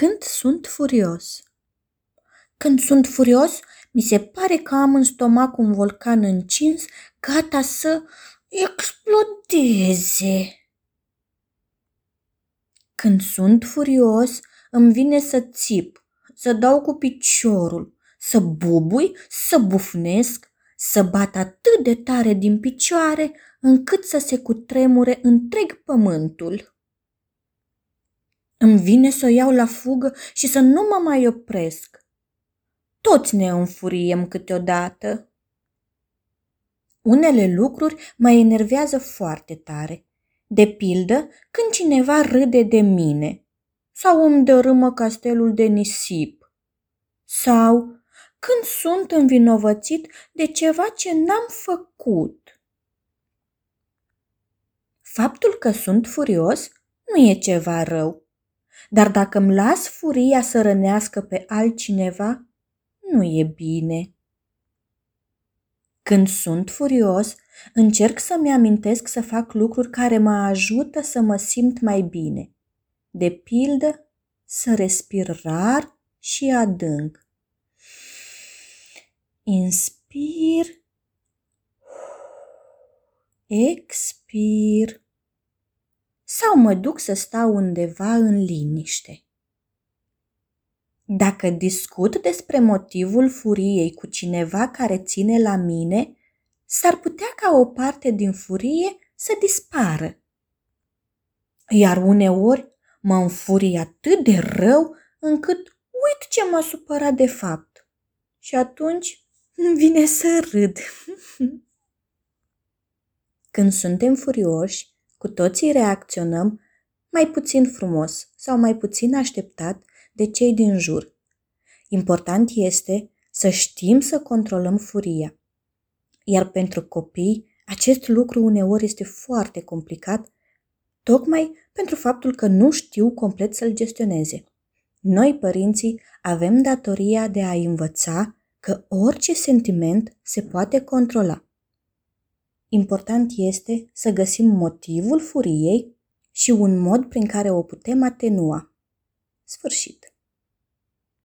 Când sunt furios? Când sunt furios, mi se pare că am în stomac un vulcan încins, gata să explodeze. Când sunt furios, îmi vine să țip, să dau cu piciorul, să bubui, să bufnesc, să bat atât de tare din picioare încât să se cutremure întreg pământul. Îmi vine să o iau la fugă și să nu mă mai opresc. Toți ne înfuriem câteodată. Unele lucruri mă enervează foarte tare. De pildă, când cineva râde de mine sau îmi dărâmă castelul de nisip sau când sunt învinovățit de ceva ce n-am făcut. Faptul că sunt furios nu e ceva rău, dar dacă îmi las furia să rănească pe altcineva, nu e bine. Când sunt furios, încerc să-mi amintesc să fac lucruri care mă ajută să mă simt mai bine. De pildă, să respir rar și adânc. Inspir, expir sau mă duc să stau undeva în liniște. Dacă discut despre motivul furiei cu cineva care ține la mine, s-ar putea ca o parte din furie să dispară. Iar uneori mă înfurie atât de rău încât uit ce m-a supărat de fapt. Și atunci îmi vine să râd. Când suntem furioși, cu toții reacționăm mai puțin frumos sau mai puțin așteptat de cei din jur. Important este să știm să controlăm furia. Iar pentru copii, acest lucru uneori este foarte complicat, tocmai pentru faptul că nu știu complet să-l gestioneze. Noi, părinții, avem datoria de a învăța că orice sentiment se poate controla. Important este să găsim motivul furiei și un mod prin care o putem atenua. Sfârșit.